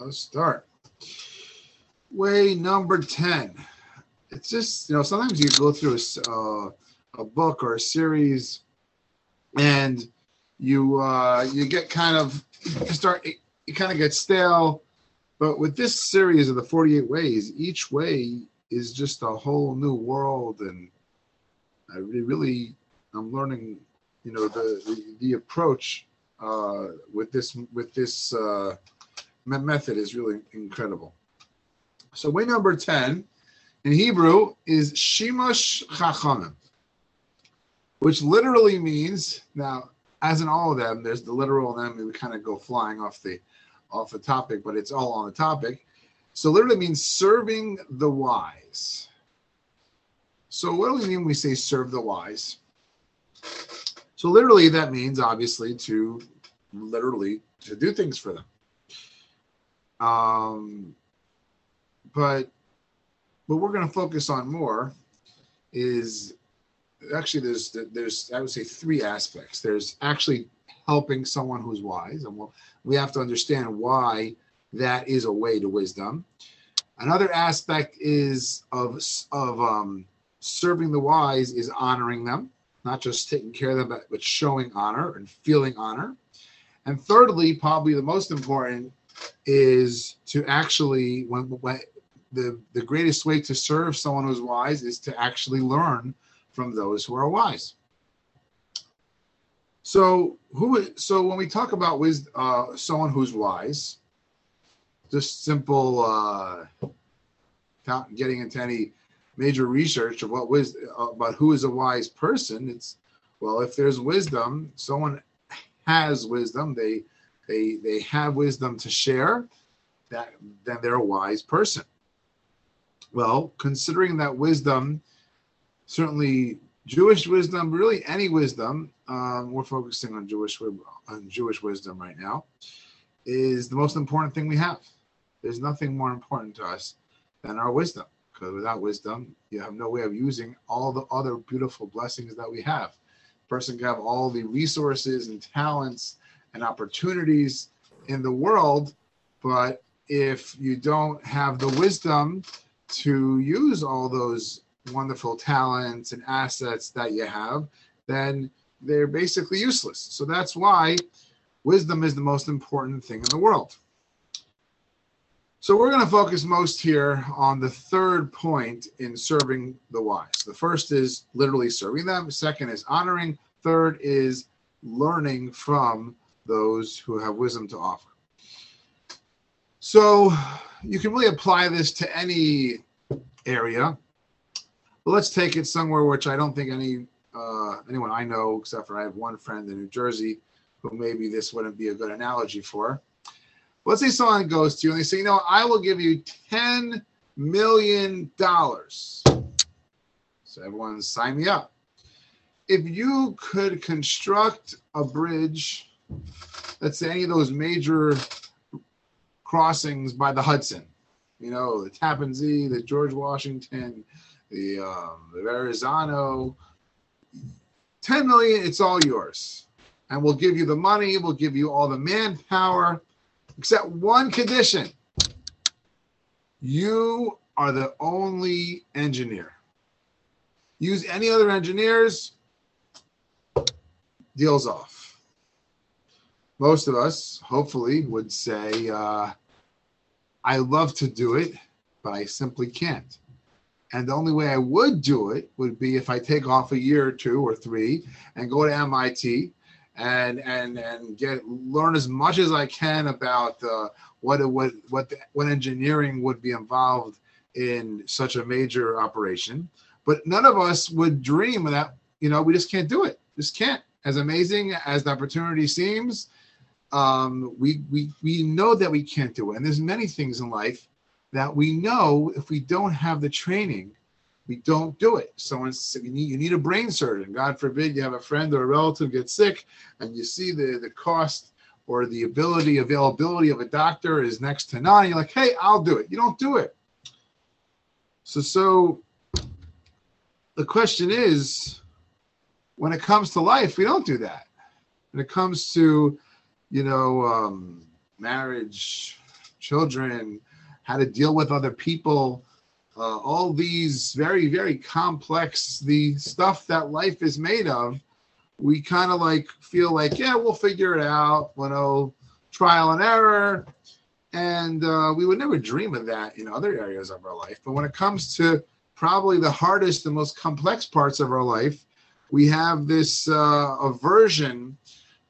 I'll start. Way number 10. It's just, you know, sometimes you go through a, uh, a book or a series and you uh, you get kind of start you kind of get stale. But with this series of the 48 ways, each way is just a whole new world and I really, really I'm learning, you know, the the, the approach uh, with this with this uh, method is really incredible. So way number 10 in Hebrew is Shimush Chachamim, which literally means now, as in all of them, there's the literal and then we kind of go flying off the off the topic, but it's all on the topic. So literally means serving the wise. So what do we mean when we say serve the wise? So literally that means obviously to literally to do things for them. Um, but what we're going to focus on more is actually there's there's I would say three aspects. There's actually helping someone who's wise, and we'll, we have to understand why that is a way to wisdom. Another aspect is of of um, serving the wise is honoring them, not just taking care of them, but, but showing honor and feeling honor. And thirdly, probably the most important is to actually when, when the the greatest way to serve someone who's wise is to actually learn from those who are wise. So who so when we talk about wisdom, uh, someone who's wise, just simple uh, getting into any major research of what was about who is a wise person. It's well, if there's wisdom, someone has wisdom. They they they have wisdom to share. That then they're a wise person. Well, considering that wisdom, certainly Jewish wisdom, really any wisdom, um, we're focusing on Jewish on Jewish wisdom right now, is the most important thing we have. There's nothing more important to us than our wisdom, because without wisdom, you have no way of using all the other beautiful blessings that we have. A person can have all the resources and talents and opportunities in the world, but if you don't have the wisdom to use all those wonderful talents and assets that you have, then they're basically useless. So that's why wisdom is the most important thing in the world. So we're going to focus most here on the third point in serving the wise. The first is literally serving them, second is honoring, third is learning from those who have wisdom to offer. So you can really apply this to any area. But let's take it somewhere which I don't think any uh, anyone I know, except for I have one friend in New Jersey, who maybe this wouldn't be a good analogy for. Let's say someone goes to you and they say, you know, I will give you ten million dollars. So everyone sign me up. If you could construct a bridge, let's say any of those major crossings by the Hudson, you know, the Tappan Zee, the George Washington, the um, the Verrazano. 10 million, it's all yours. And we'll give you the money, we'll give you all the manpower, except one condition. You are the only engineer. Use any other engineers, deals off. Most of us, hopefully, would say, uh, I love to do it, but I simply can't. And the only way I would do it would be if I take off a year or two or three and go to MIT and and and get learn as much as I can about uh, what would what the, what engineering would be involved in such a major operation. But none of us would dream that you know we just can't do it. Just can't. As amazing as the opportunity seems, um, we we we know that we can't do it. And there's many things in life that we know if we don't have the training, we don't do it. Someone you need you need a brain surgeon. God forbid you have a friend or a relative get sick, and you see the the cost or the ability availability of a doctor is next to none. You're like, hey, I'll do it. You don't do it. So so the question is, when it comes to life, we don't do that. When it comes to you know, um, marriage, children, how to deal with other people, uh, all these very, very complex, the stuff that life is made of, we kind of like feel like, yeah, we'll figure it out, you know, trial and error. And uh, we would never dream of that in other areas of our life. But when it comes to probably the hardest and most complex parts of our life, we have this uh, aversion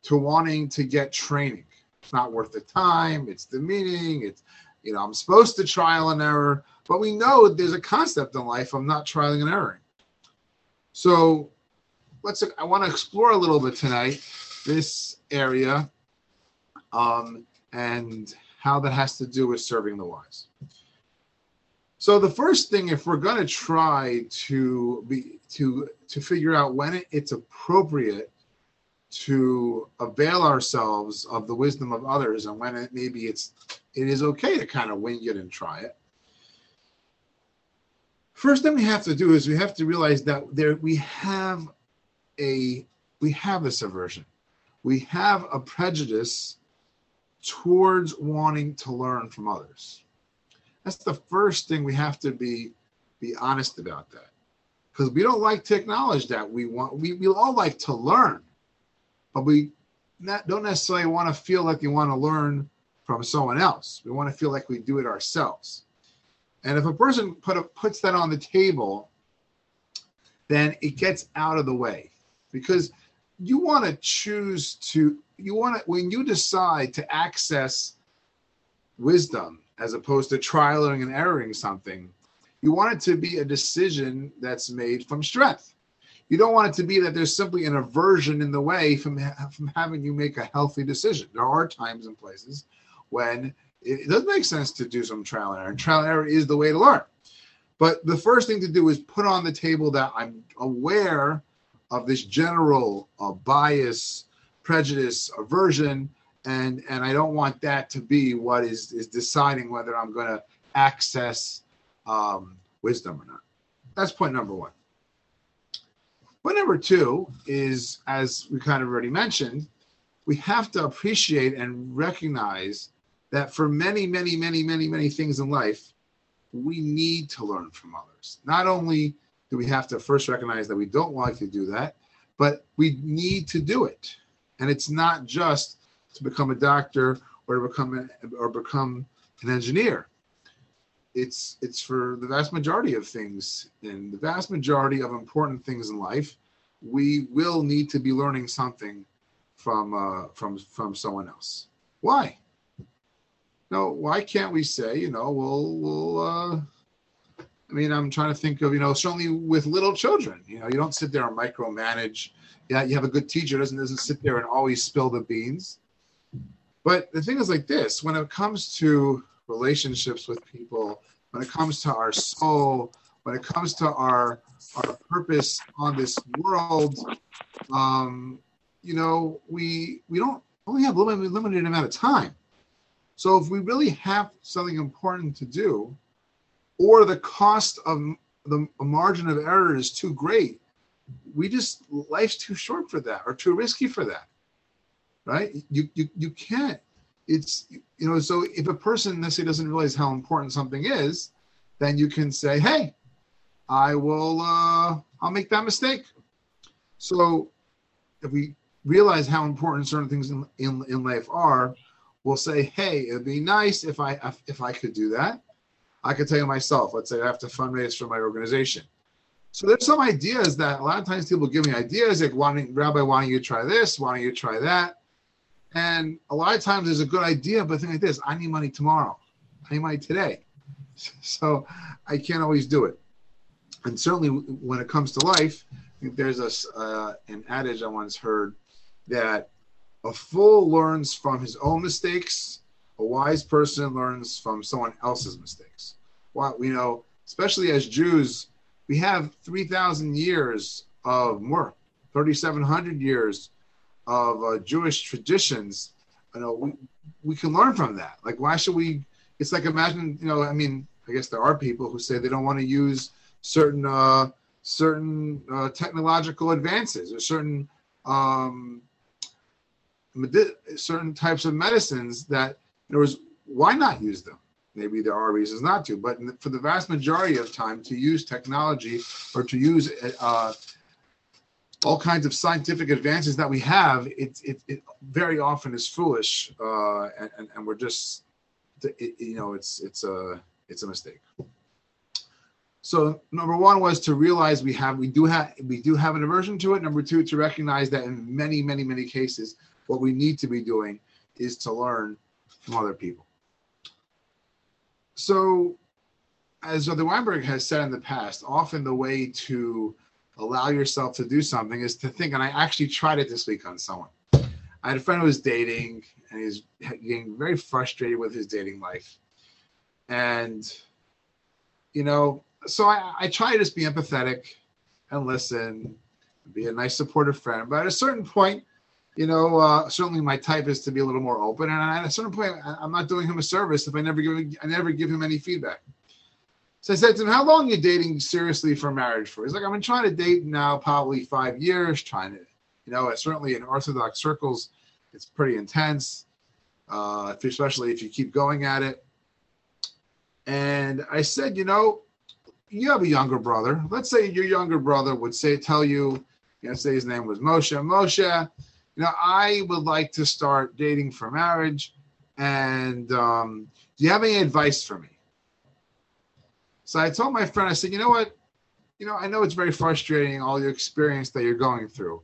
to wanting to get training. It's not worth the time. It's demeaning. It's, you know, I'm supposed to trial and error, but we know there's a concept in life of not trialing and erroring. So let's, I want to explore a little bit tonight this area um, and how that has to do with serving the wise. So the first thing, if we're going to try to be to to figure out when it's appropriate to avail ourselves of the wisdom of others, and when it maybe it's it is okay to kind of wing it and try it. First thing we have to do is we have to realize that there we have a we have this aversion, we have a prejudice towards wanting to learn from others. That's the first thing we have to be be honest about that. Because we don't like to acknowledge that we want we, we all like to learn, but we not, don't necessarily want to feel like we want to learn from someone else. We want to feel like we do it ourselves. And if a person put a, puts that on the table, then it gets out of the way because you want to choose to you want to when you decide to access wisdom as opposed to trialing and erroring something you want it to be a decision that's made from strength you don't want it to be that there's simply an aversion in the way from, from having you make a healthy decision there are times and places when it, doesn't make sense to do some trial and error and trial and error is the way to learn but the first thing to do is put on the table that i'm aware of this general uh, bias, prejudice, aversion, and and I don't want that to be what is is deciding whether I'm going to access um, wisdom or not. That's point number one. Point number two is, as we kind of already mentioned, we have to appreciate and recognize that for many, many, many, many, many things in life, we need to learn from others. Not only do we have to first recognize that we don't like to do that, but we need to do it. And it's not just to become a doctor or to become a, or become an engineer. It's it's for the vast majority of things, and the vast majority of important things in life, we will need to be learning something from uh, from from someone else. Why? No, why can't we say, you know, we'll we'll uh, I mean, I'm trying to think of, you know, certainly with little children, you know, you don't sit there and micromanage. Yeah, you have a good teacher doesn't doesn't sit there and always spill the beans. But the thing is like this, when it comes to relationships with people, when it comes to our soul, when it comes to our our purpose on this world, um, you know, we we don't only have limited limited amount of time. So if we really have something important to do, or the cost of the margin of error is too great. We just life's too short for that or too risky for that. Right? You you you can't. It's you know, so if a person necessarily doesn't realize how important something is, then you can say, hey, I will uh I'll make that mistake. So if we realize how important certain things in, in, in life are, we'll say, hey, it'd be nice if I if I could do that I could tell you myself, let's say I have to fundraise for my organization. So there's some ideas that a lot of times people give me ideas like wanting Rabbi, why don't you try this? Why don't you try that? And a lot of times there's a good idea, but think like this, I need money tomorrow. I need money today. So I can't always do it. And certainly when it comes to life, there's a, uh, an adage I once heard that a fool learns from his own mistakes a wise person learns from someone else's mistakes. What we know, especially as Jews, we have 3,000 years of more, 3,700 years of uh, Jewish traditions. You know, we, we can learn from that. Like, why should we? It's like imagine, you know, I mean, I guess there are people who say they don't want to use certain uh, certain uh, technological advances or certain um, certain types of medicines that in other words, why not use them? Maybe there are reasons not to, but for the vast majority of time, to use technology or to use uh, all kinds of scientific advances that we have, it, it, it very often is foolish, uh, and, and, we're just, it, you know, it's it's a it's a mistake. So number one was to realize we have we do have we do have an aversion to it. Number two, to recognize that in many many many cases, what we need to be doing is to learn from other people. So, as the Weinberg has said in the past, often the way to allow yourself to do something is to think, and I actually tried it this week on someone. I had a friend who was dating and he's getting very frustrated with his dating life. And, you know, so I, I try to just be empathetic and listen, be a nice supportive friend. But at a certain point, you know, uh, certainly my type is to be a little more open. And at a certain point, I'm not doing him a service if I never give I never give him any feedback. So I said to him, "How long are you dating seriously for marriage for?" He's like, "I've been trying to date now probably five years. Trying to, you know, certainly in Orthodox circles, it's pretty intense, uh, especially if you keep going at it." And I said, "You know, you have a younger brother. Let's say your younger brother would say, tell you, you know, say his name was Moshe. Moshe, you know, I would like to start dating for marriage. And um, do you have any advice for me? So I told my friend, I said, you know what? You know, I know it's very frustrating, all your experience that you're going through.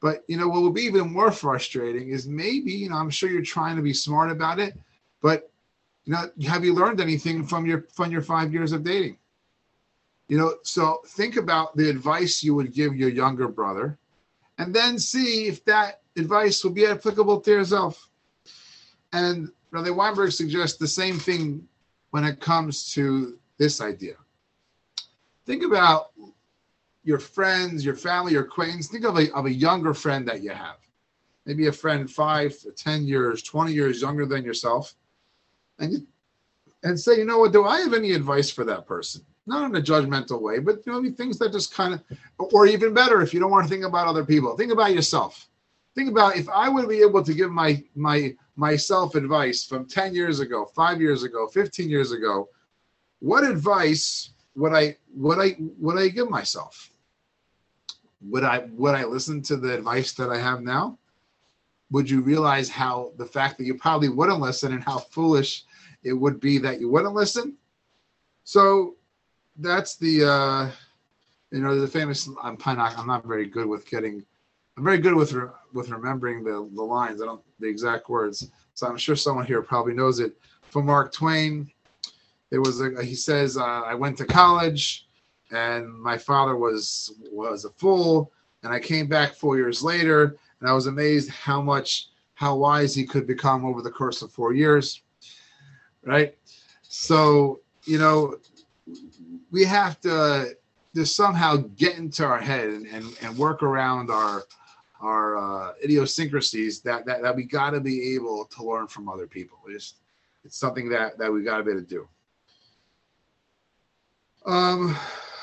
But, you know, what would be even more frustrating is maybe, you know, I'm sure you're trying to be smart about it, but, you know, have you learned anything from your from your five years of dating? You know, so think about the advice you would give your younger brother and then see if that advice will be applicable to yourself. And Rabbi Weinberg suggests the same thing when it comes to this idea. Think about your friends, your family, your acquaintance. Think of a, of a younger friend that you have. Maybe a friend five, 10 years, 20 years younger than yourself. And, and say, you know what, do I have any advice for that person? Not in a judgmental way, but you know, things that just kind of, or even better, if you don't want to think about other people, think about yourself think about if I would be able to give my my myself advice from 10 years ago, five years ago, 15 years ago, what advice would I would I would I give myself? Would I would I listen to the advice that I have now? Would you realize how the fact that you probably wouldn't listen and how foolish it would be that you wouldn't listen? So that's the uh you know the famous I'm not I'm not very good with getting I'm very good with re- with remembering the the lines. I don't the exact words, so I'm sure someone here probably knows it. For Mark Twain, it was a, he says uh, I went to college, and my father was was a fool, and I came back four years later, and I was amazed how much how wise he could become over the course of four years. Right, so you know we have to just somehow get into our head and, and, and work around our our uh, idiosyncrasies that, that that we got to be able to learn from other people. It's it's something that that we got to be able to do. Um,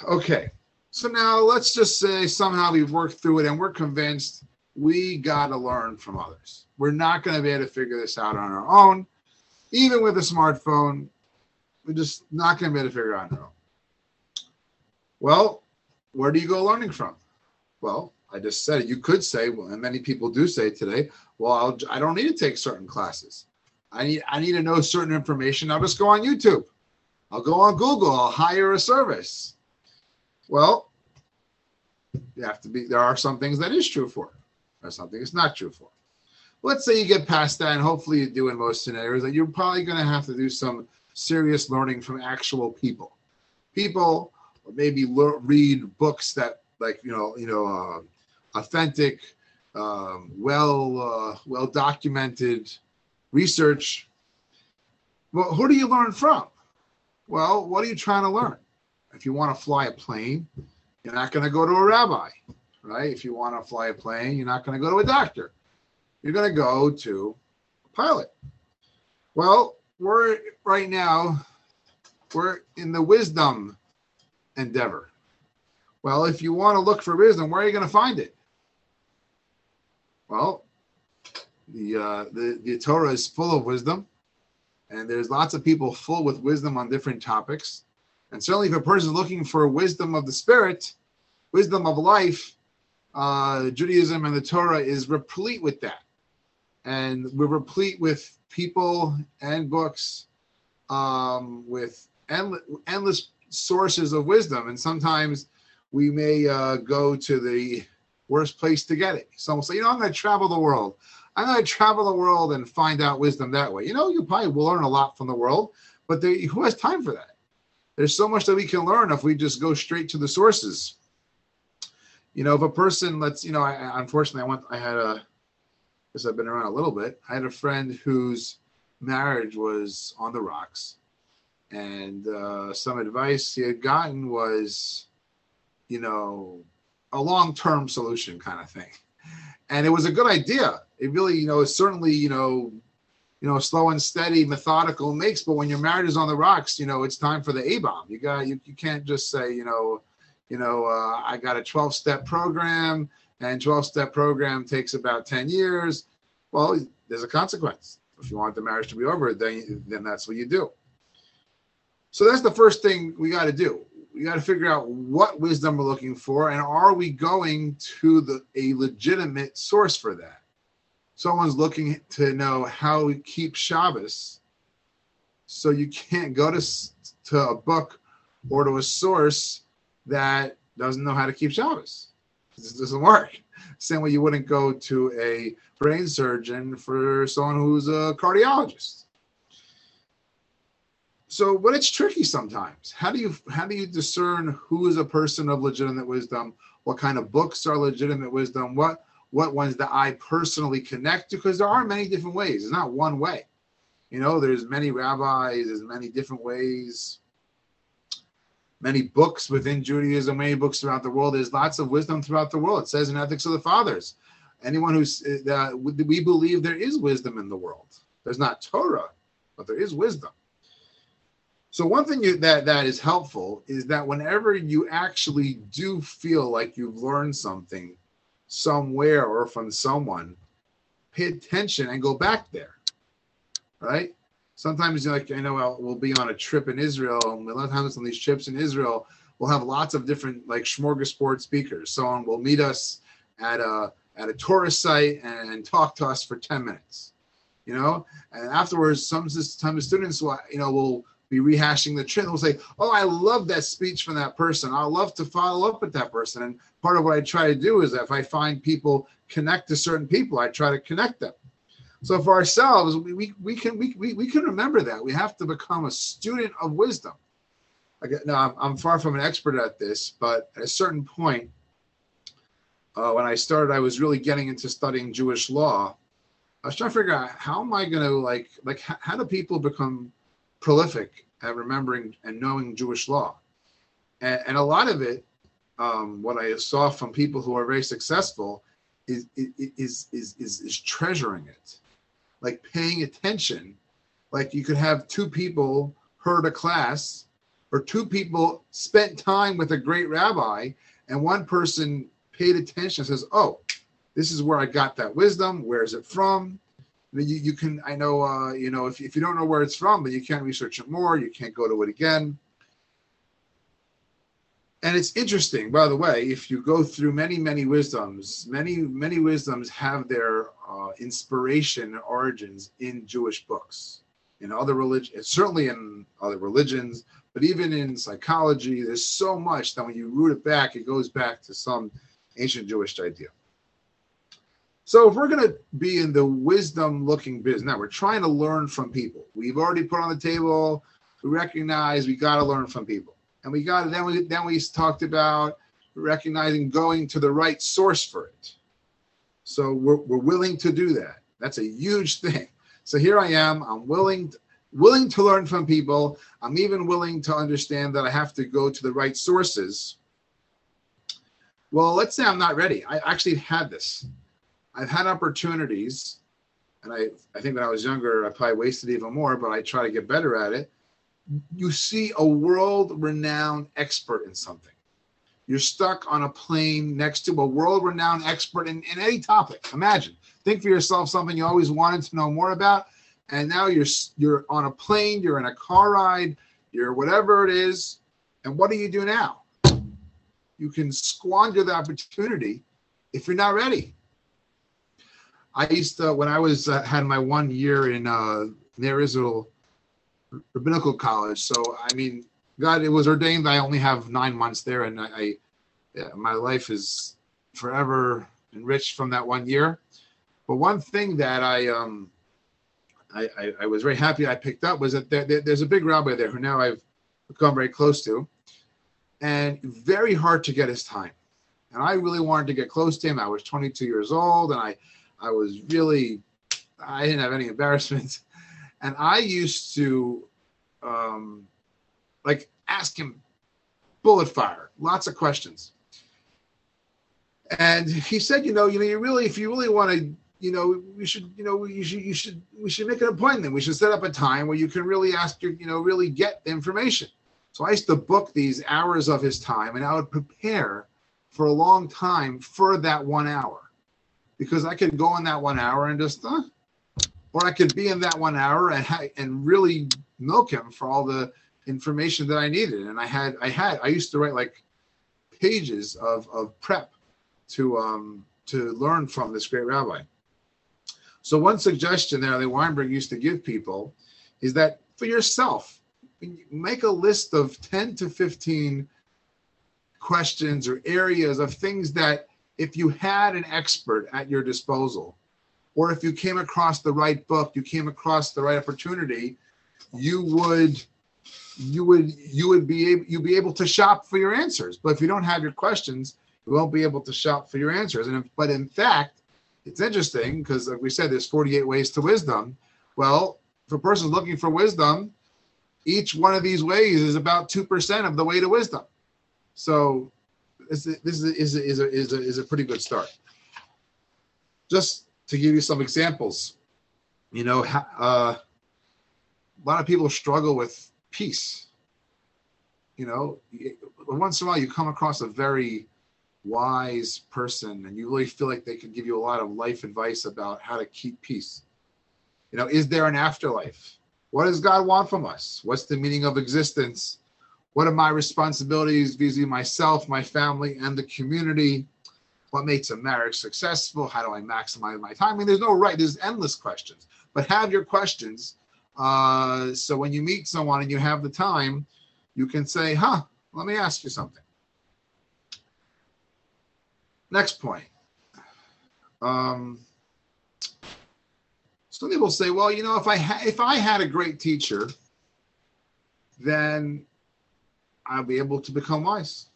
okay, so now let's just say somehow we've worked through it and we're convinced we got to learn from others. We're not going to be able to figure this out on our own, even with a smartphone. We're just not going to be able to figure it out on our own. Well, where do you go learning from? Well, I just said. You could say, well, and many people do say today, well, I'll, I don't need to take certain classes. I need I need to know certain information. I'll just go on YouTube. I'll go on Google. I'll hire a service. Well, you have to be. There are some things that is true for. or something it's not true for. Let's say you get past that, and hopefully you do in most scenarios. That you're probably going to have to do some serious learning from actual people. People, or maybe le- read books that, like you know, you know. Uh, authentic, um, well uh, well documented research. Well, who do you learn from? Well, what are you trying to learn? If you want to fly a plane, you're not going to go to a rabbi, right? If you want to fly a plane, you're not going to go to a doctor. You're going to go to a pilot. Well, we're right now, we're in the wisdom endeavor. Well, if you want to look for wisdom, where are you going to find it? Well, the, uh, the the Torah is full of wisdom, And there's lots of people full with wisdom on different topics. And certainly, if a person is looking for wisdom of the spirit, wisdom of life, uh, Judaism and the Torah is replete with that. And we're replete with people and books um, with endless, endless sources of wisdom. And sometimes we may uh, go to the worst place to get it. Some will say, you know, I'm going to travel the world. I'm going to travel the world and find out wisdom that way. You know, you probably will learn a lot from the world, but who has time for that? There's so much that we can learn if we just go straight to the sources. You know, if a person, let's, you know, I, unfortunately, I went, I had a, because I've been around a little bit, I had a friend whose marriage was on the rocks. And uh, some advice he had gotten was, you know, a long term solution kind of thing. And it was a good idea. It really, you know, is certainly, you know, you know, slow and steady, methodical makes. But when your marriage is on the rocks, you know, it's time for the A bomb. You got you, you can't just say, you know, you know, uh, I got a 12 step program and 12 step program takes about 10 years. Well, there's a consequence. If you want the marriage to be over, then then that's what you do. So that's the first thing we got to do. We got to figure out what wisdom we're looking for, and are we going to the a legitimate source for that? Someone's looking to know how we keep Shabbos, so you can't go to to a book or to a source that doesn't know how to keep Shabbos. This doesn't work. Same way you wouldn't go to a brain surgeon for someone who's a cardiologist. So, but it's tricky sometimes. How do you how do you discern who is a person of legitimate wisdom? What kind of books are legitimate wisdom? What what ones that I personally connect to? Because there are many different ways. It's not one way. You know, there's many rabbis, there's many different ways, many books within Judaism, many books throughout the world. There's lots of wisdom throughout the world. It says in Ethics of the Fathers, anyone who's uh, we believe there is wisdom in the world. There's not Torah, but there is wisdom. So one thing you, that that is helpful is that whenever you actually do feel like you've learned something somewhere or from someone, pay attention and go back there. Right? Sometimes you're like I know we'll be on a trip in Israel, and a lot of times on these trips in Israel, we'll have lots of different like smorgasbord speakers. Someone will meet us at a at a tourist site and talk to us for 10 minutes. You know, and afterwards, some some students will, you know, will be rehashing the trip. They'll say, "Oh, I love that speech from that person. I love to follow up with that person." And part of what I try to do is that if I find people connect to certain people, I try to connect them. So for ourselves, we, we, we can we, we, we can remember that we have to become a student of wisdom. Again, now I'm far from an expert at this, but at a certain point, uh, when I started, I was really getting into studying Jewish law. I was trying to figure out how am I going to like like how, how do people become prolific at remembering and knowing Jewish law. And, and a lot of it, um, what I saw from people who are very successful, is, is, is, is, is treasuring it, like paying attention. Like you could have two people heard a class, or two people spent time with a great rabbi, and one person paid attention says, Oh, this is where I got that wisdom. Where is it from? you, you can i know uh, you know if, if you don't know where it's from but you can't research it more you can't go to it again and it's interesting by the way if you go through many many wisdoms many many wisdoms have their uh, inspiration origins in jewish books in other religions certainly in other religions but even in psychology there's so much that when you root it back it goes back to some ancient jewish idea so if we're going to be in the wisdom looking business, now we're trying to learn from people. We've already put on the table, we recognize we got to learn from people. And we got to, then we, then we talked about recognizing going to the right source for it. So we're, we're willing to do that. That's a huge thing. So here I am, I'm willing, willing to learn from people. I'm even willing to understand that I have to go to the right sources. Well, let's say I'm not ready. I actually had this. I've had opportunities, and I, I think when I was younger, I probably wasted even more, but I try to get better at it. You see a world renowned expert in something. You're stuck on a plane next to a world renowned expert in, in any topic. Imagine, think for yourself something you always wanted to know more about. and now you're you're on a plane, you're in a car ride, you're whatever it is, and what do you do now? You can squander the opportunity if you're not ready. I used to when I was uh, had my one year in uh, Ner Israel rabbinical college. So I mean, God, it was ordained. I only have nine months there, and I, I yeah, my life is forever enriched from that one year. But one thing that I um I, I, I was very happy I picked up was that there, there, there's a big rabbi there who now I've become very close to, and very hard to get his time. And I really wanted to get close to him. I was 22 years old, and I I was really I didn't have any embarrassment, and I used to um like ask him bullet fire, lots of questions. And he said, you know, you know, you really, if you really want to, you know, we should, you know, you should, you should, we should make an appointment. We should set up a time where you can really ask your, you know, really get the information. So I used to book these hours of his time, and I would prepare for a long time for that one hour, because I could go in that one hour and just, or I could be in that one hour and and really milk him for all the information that I needed. And I had, I had, I used to write like pages of of prep to um, to learn from this great rabbi. So one suggestion there that Weinberg used to give people is that for yourself, make a list of 10 to 15 questions or areas of things that if you had an expert at your disposal, or if you came across the right book, you came across the right opportunity, you would you would you would be able you'd be able to shop for your answers. But if you don't have your questions, you won't be able to shop for your answers. And if, but in fact, it's interesting because like we said, there's 48 ways to wisdom. Well, if a person's looking for wisdom, each one of these ways is about two percent of the way to wisdom. So this, this is, is, is, a, is, a, is a pretty good start. Just to give you some examples, you know, uh, a lot of people struggle with peace. You know, once in a while you come across a very wise person and you really feel like they could give you a lot of life advice about how to keep peace. You know, is there an afterlife? What does God want from us? What's the meaning of existence? What are my responsibilities vis-a-vis myself, my family, and the community? What makes a marriage successful? How do I maximize my time? I mean, there's no right, there's endless questions. But have your questions. Uh, so when you meet someone and you have the time, you can say, huh, let me ask you something. Next point. Um, some people say, well, you know, if I ha- if I had a great teacher, then I'll be able to become wise.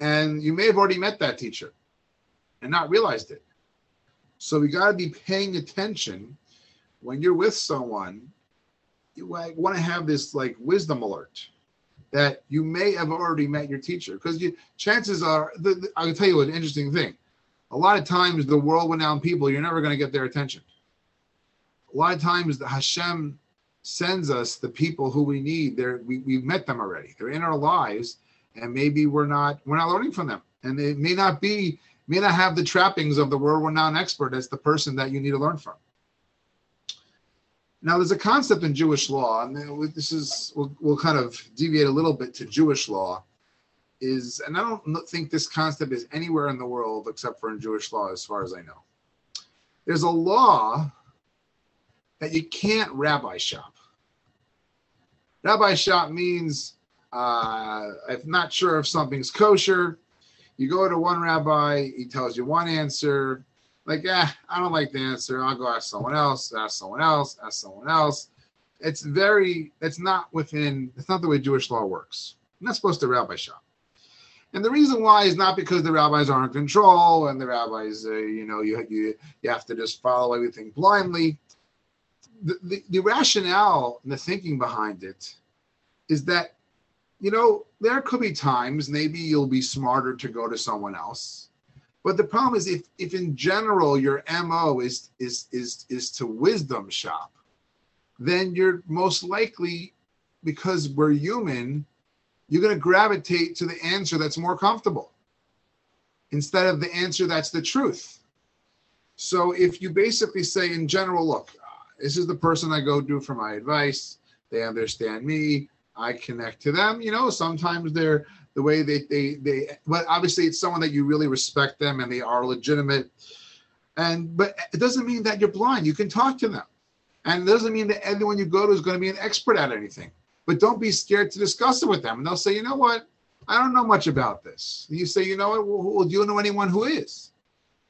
And you may have already met that teacher and not realized it. So we got to be paying attention. When you're with someone. You want to have this like wisdom alert that you may have already met your teacher. Because you chances are the, the, i'll tell you an interesting thing. A lot of times the world renowned people you're never going to get their attention. A lot of times the hashem sends us the people who we need. They're we, we've met them already. They're in our lives and maybe we're not we're not learning from them and it may not be may not have the trappings of the world renowned expert as the person that you need to learn from now, there's a concept in Jewish law, and this is we'll, we'll kind of deviate a little bit to Jewish law. Is and I don't think this concept is anywhere in the world except for in Jewish law, as far as I know. There's a law that you can't rabbi shop. Rabbi shop means uh, I'm not sure if something's kosher. You go to one rabbi, he tells you one answer like, yeah, I don't like the answer. I'll go ask someone else, ask someone else, ask someone else. It's very, it's not within, it's not the way Jewish law works. I'm not supposed to rabbi shop. And the reason why is not because the rabbis are in control and the rabbis, uh, you know, you, you, you have to just follow everything blindly. The, the, the rationale and the thinking behind it is that, you know, there could be times maybe you'll be smarter to go to someone else but the problem is if if in general your MO is is is is to wisdom shop, then you're most likely because we're human, you're going to gravitate to the answer that's more comfortable instead of the answer that's the truth. So if you basically say in general, look, uh, this is the person I go to for my advice. They understand me. I connect to them. You know, sometimes they're the way they they they but obviously it's someone that you really respect them and they are legitimate. And but it doesn't mean that you're blind. You can talk to them. And it doesn't mean that everyone you go to is going to be an expert at anything. But don't be scared to discuss it with them. And they'll say, you know what? I don't know much about this. You say, you know what? Well, well, do you know anyone who is?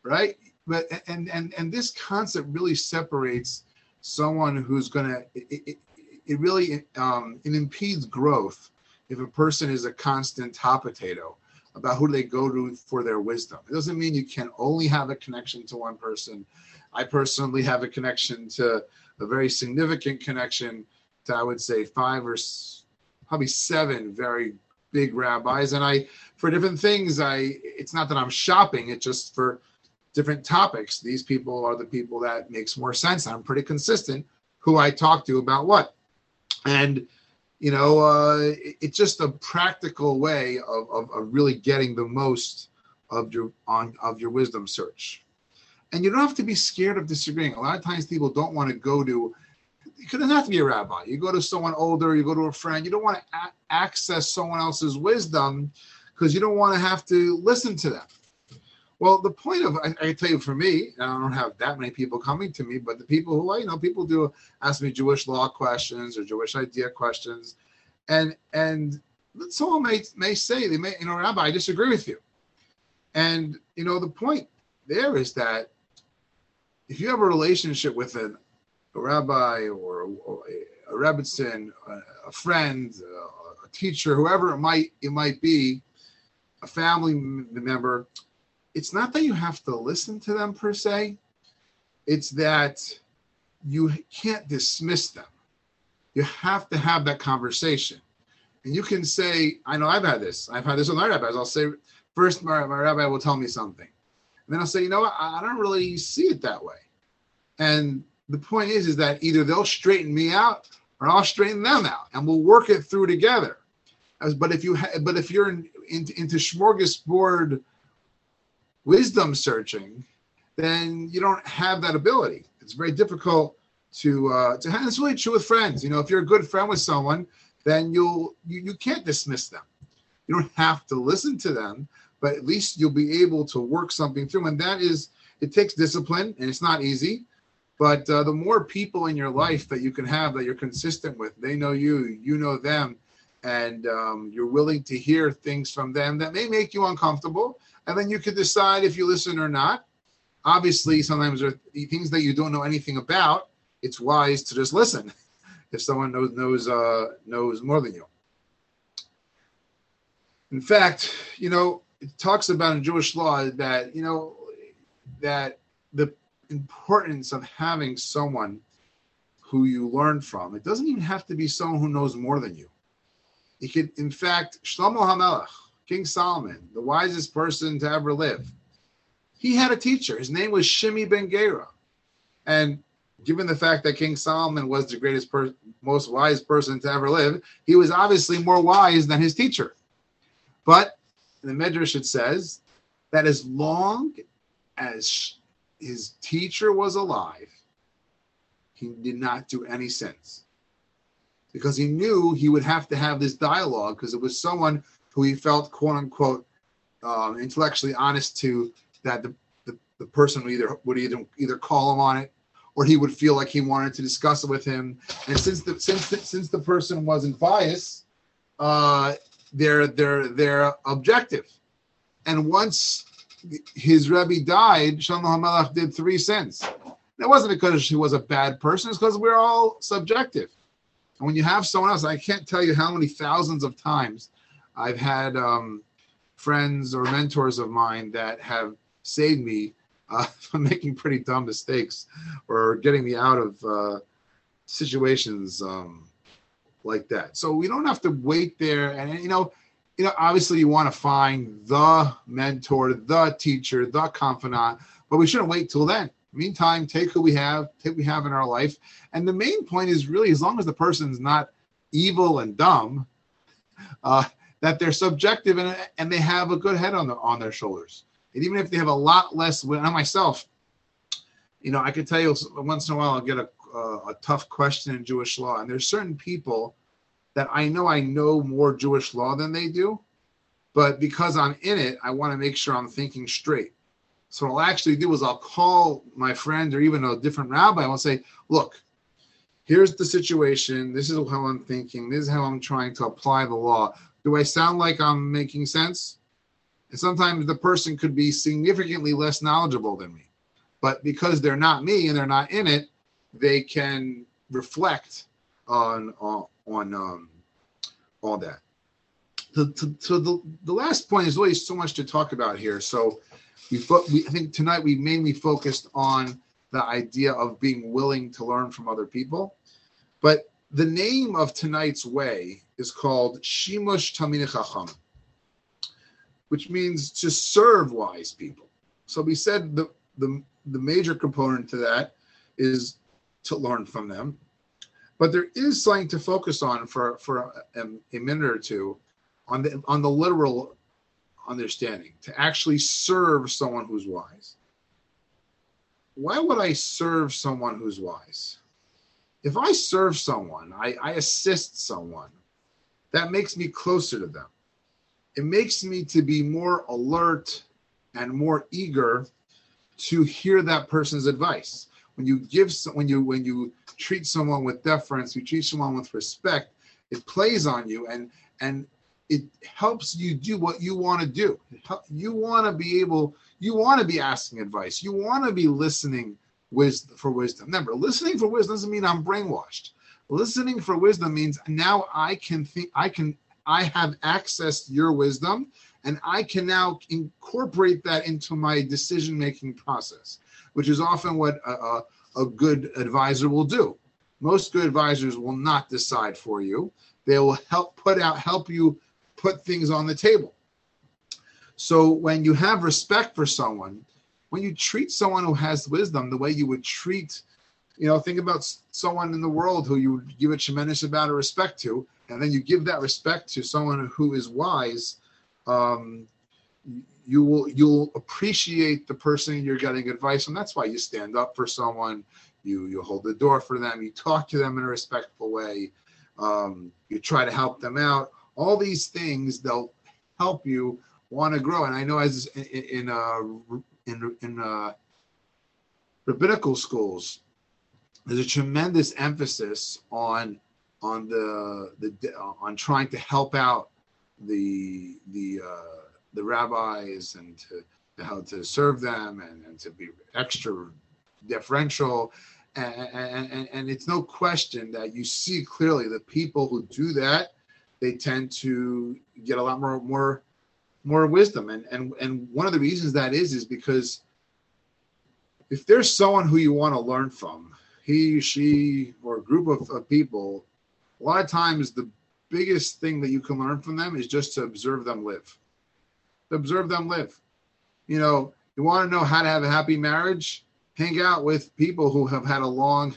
Right? But and and and this concept really separates someone who's going to. It, really um, it impedes growth if a person is a constant hot potato about who they go to for their wisdom. It doesn't mean you can only have a connection to one person. I personally have a connection to a very significant connection to I would say five or probably seven very big rabbis and I for different things I it's not that I'm shopping it's just for different topics these people are the people that makes more sense I'm pretty consistent who I talk to about what and you know uh, it's just a practical way of, of, of, really getting the most of your on of your wisdom search. And you don't have to be scared of disagreeing. A lot of times people don't want to go to it doesn't have to be a rabbi. You go to someone older you go to a friend you don't want to a- access someone else's wisdom because you don't want to have to listen to them well, the point of I, I tell you, for me, I don't have that many people coming to me, but the people who I you know, people do ask me Jewish law questions or Jewish idea questions, and and someone may may say they may you know Rabbi, I disagree with you, and you know the point there is that if you have a relationship with an, a rabbi or, or a, a a, a friend, a, a teacher, whoever it might it might be, a family member it's not that you have to listen to them per se, it's that you can't dismiss them. You have to have that conversation. And you can say, I know I've had this. I've had this with my rabbis. I'll say, first, my, my rabbi will tell me something. And then I'll say, you know what? I don't really see it that way. And the point is, is that either they'll straighten me out or I'll straighten them out and we'll work it through together. As, but if you, ha- but if you're in, in, into smorgasbord wisdom searching, then you don't have that ability. It's very difficult to uh, to have. It's really true with friends. You know, if you're a good friend with someone, then you'll you, you can't dismiss them. You don't have to listen to them, but at least you'll be able to work something through. And that is, it takes discipline, and it's not easy. But uh, the more people in your life that you can have that you're consistent with, they know you, you know them, and um, you're willing to hear things from them that may make you uncomfortable and then you can decide if you listen or not. Obviously, sometimes there are things that you don't know anything about. It's wise to just listen if someone knows knows uh, knows more than you. In fact, you know, it talks about in Jewish law that you know that the importance of having someone who you learn from. It doesn't even have to be someone who knows more than you. It could, in fact, Shlomo HaMelech, King Solomon, the wisest person to ever live, he had a teacher. His name was Shimi Ben Gera. And given the fact that King Solomon was the greatest, per- most wise person to ever live, he was obviously more wise than his teacher. But the Midrash it says that as long as his teacher was alive, he did not do any sins because he knew he would have to have this dialogue because it was someone who he felt quote unquote um, intellectually honest to that the, the, the person would either would either either call him on it or he would feel like he wanted to discuss it with him and since the since the, since the person wasn't biased uh they're they're they're objective and once his Rebbe died, Shlomo HaMelech did three sins. It wasn't because he was a bad person, it's because we're all subjective. And when you have someone else, I can't tell you how many thousands of times I've had um, friends or mentors of mine that have saved me uh, from making pretty dumb mistakes or getting me out of uh, situations um, like that. So we don't have to wait there. And you know, you know, obviously you want to find the mentor, the teacher, the confidant, but we shouldn't wait till then. Meantime, take who we have, take we have in our life. And the main point is really as long as the person's not evil and dumb, uh, that they're subjective and, and they have a good head on their on their shoulders. And even if they have a lot less, when I myself, you know, I could tell you once in a while I'll get a, uh, a tough question in Jewish law, and there's certain people that I know I know more Jewish law than they do, but because I'm in it, I want to make sure I'm thinking straight. So what I'll actually do is I'll call my friend or even a different rabbi. And I'll say, look, here's the situation. This is how I'm thinking. This is how I'm trying to apply the law. Do I sound like I'm making sense? And sometimes the person could be significantly less knowledgeable than me. But because they're not me and they're not in it, they can reflect on on, on um, all that. So, to, to the, the last point is really so much to talk about here. So we, we I think tonight we mainly focused on the idea of being willing to learn from other people. But the name of tonight's way is called Shimush Talmidei Chachamim, which means to serve wise people. So we said the, the, the major component to that is to learn from them. But there is something to focus on for, for a, a minute or two on the on the literal understanding, to actually serve someone who's wise. Why would I serve someone who's wise? If I serve someone, I, I assist someone, that makes me closer to them. It makes me to be more alert and more eager to hear that person's advice. When you give when you when you treat someone with deference, you treat someone with respect, it plays on you and and it helps you do what you want to do. You want to be able, you want to be asking advice. You want to be listening wisdom for wisdom. Remember, listening for wisdom doesn't mean I'm brainwashed. Listening for wisdom means now I can think, I can, I have access your wisdom, and I can now incorporate that into my decision making process, which is often what a, a, a good advisor will do. Most good advisors will not decide for you. They will help put out, help you put things on the table. So when you have respect for someone, when you treat someone who has wisdom the way you would treat, you know, think about someone in the world who you give a tremendous amount of respect to, and then you give that respect to someone who is wise, um, you will you'll appreciate the person you're getting advice from. That's why you stand up for someone, you you hold the door for them, you talk to them in a respectful way, um, you try to help them out all these things they'll help you want to grow and i know as in in uh, in, in uh, rabbinical schools there's a tremendous emphasis on on the the uh, on trying to help out the the uh, the rabbis and to, to how to serve them and, and to be extra deferential. And, and, and it's no question that you see clearly the people who do that they tend to get a lot more more more wisdom. And and and one of the reasons that is is because if there's someone who you want to learn from he she or a group of, of people a lot of times the biggest thing that you can learn from them is just to observe them live. To observe them live. You know you want to know how to have a happy marriage? Hang out with people who have had a long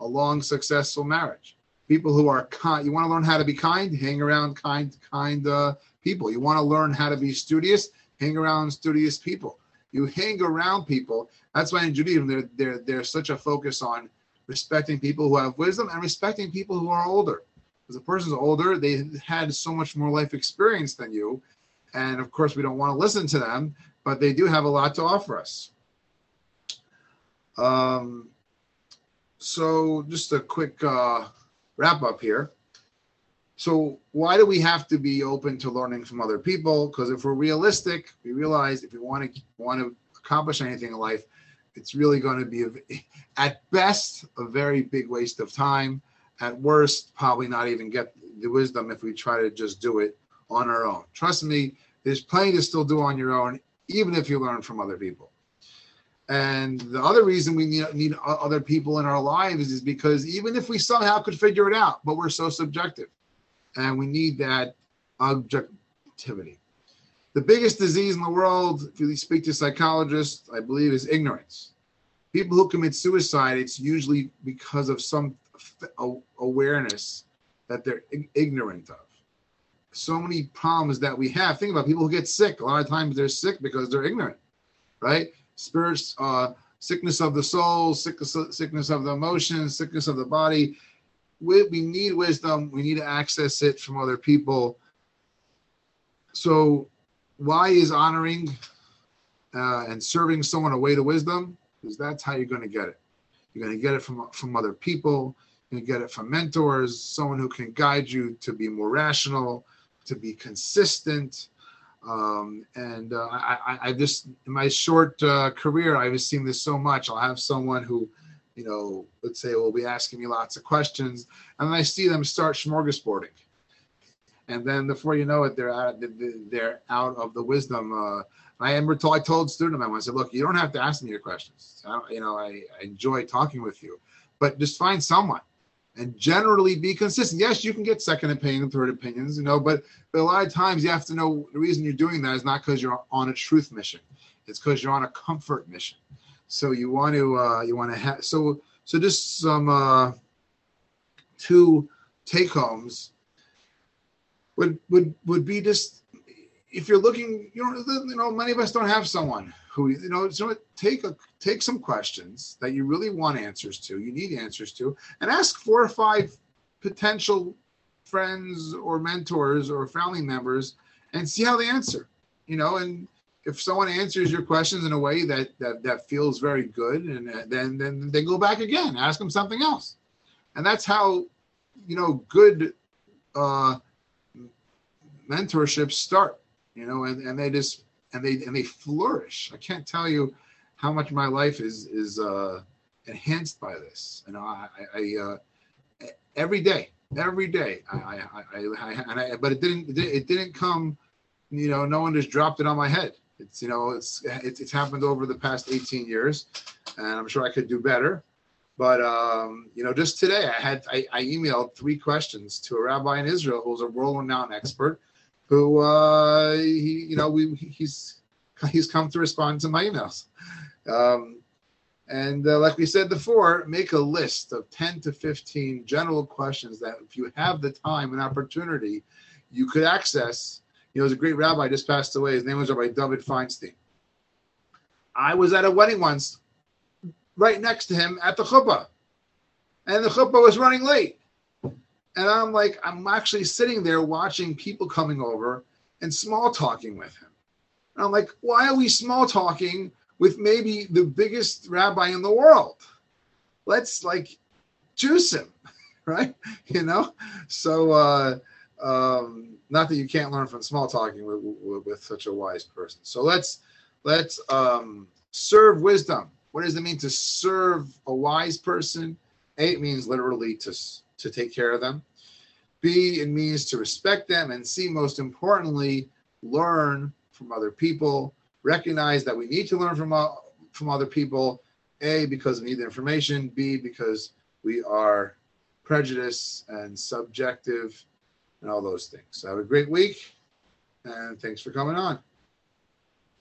a long successful marriage. People who are kind. You want to learn how to be kind, hang around kind, kind uh, people. You want to learn how to be studious, hang around studious people. You hang around people. That's why in Judaism there, there, there's such a focus on respecting people who have wisdom and respecting people who are older. Because a person's older, they had so much more life experience than you. And of course, we don't want to listen to them, but they do have a lot to offer us. Um, so just a quick uh, wrap up here. So why do we have to be open to learning from other people? Because if we're realistic, we realize if we want to want to accomplish anything in life, it's really going to be, a, at best, a very big waste of time. At worst, probably not even get the wisdom if we try to just do it on our own. Trust me, there's plenty to still do on your own, even if you learn from other people. And the other reason we need, need other people in our lives is because even if we somehow could figure it out, but we're so subjective and we need that objectivity. The biggest disease in the world, if you speak to psychologists, I believe, is ignorance. People who commit suicide, it's usually because of some awareness that they're ignorant of. So many problems that we have. Think about people who get sick. A lot of times they're sick because they're ignorant, right? spirits, uh, sickness of the soul, sickness, sickness of the emotions, sickness of the body. We, we need wisdom. We need to access it from other people. So, why is honoring uh, and serving someone a way to wisdom? Because that's how you're going to get it. You're going to get it from from other people. You get it from mentors, someone who can guide you to be more rational, to be consistent. Um, and uh, I, I, just in my short uh, career, I've seen this so much. I'll have someone who, you know, let's say will be asking me lots of questions, and then I see them start smorgasbording, and then before you know it, they're out. They're out of the wisdom. Uh, I remember told, I told student I said, look, you don't have to ask me your questions. I you know, I, I enjoy talking with you, but just find someone and generally be consistent. Yes, you can get second opinion, third opinions, you know, but, but a lot of times you have to know the reason you're doing that is not because you're on a truth mission. It's because you're on a comfort mission. So you want to uh, you want to have so so just some uh, two take homes would would would be just if you're looking, you know, you know, many of us don't have someone who you know so take a take some questions that you really want answers to you need answers to and ask four or five potential friends or mentors or family members and see how they answer you know and if someone answers your questions in a way that that, that feels very good and then then they go back again ask them something else and that's how you know good uh mentorships start you know and, and they just and they and they flourish. I can't tell you how much my life is is uh, enhanced by this. You know, I, I uh, every day, every day, I, I, I, I and I, but it didn't it didn't come. You know, no one just dropped it on my head. It's you know, it's it's, happened over the past 18 years, and I'm sure I could do better. But um, you know, just today I had I, I emailed three questions to a rabbi in Israel who's a world-renowned expert who uh, he, you know, we he's he's come to respond to my emails. Um, and uh, like we said before, make a list of 10 to 15 general questions that if you have the time and opportunity, you could access. Know, there's a great rabbi just passed away. His name was Rabbi David Feinstein. I was at a wedding once, right next to him at the chuppah, and the chuppah was running late. And I'm like, I'm actually sitting there watching people coming over and small talking with him. And I'm like, why are we small talking with maybe the biggest rabbi in the world? Let's like juice him, right? You know? So, uh, um, not that you can't learn from small talking with, with, with such a wise person. So let's let's um, serve wisdom. What does it mean to serve a wise person? A it means literally to to take care of them. B, it means to respect them. And C, most importantly, learn from other people. Recognize that we need to learn from, uh, from other people. A, because we need the information. B, because we are prejudiced and subjective and all those things. So have a great week. And thanks for coming on.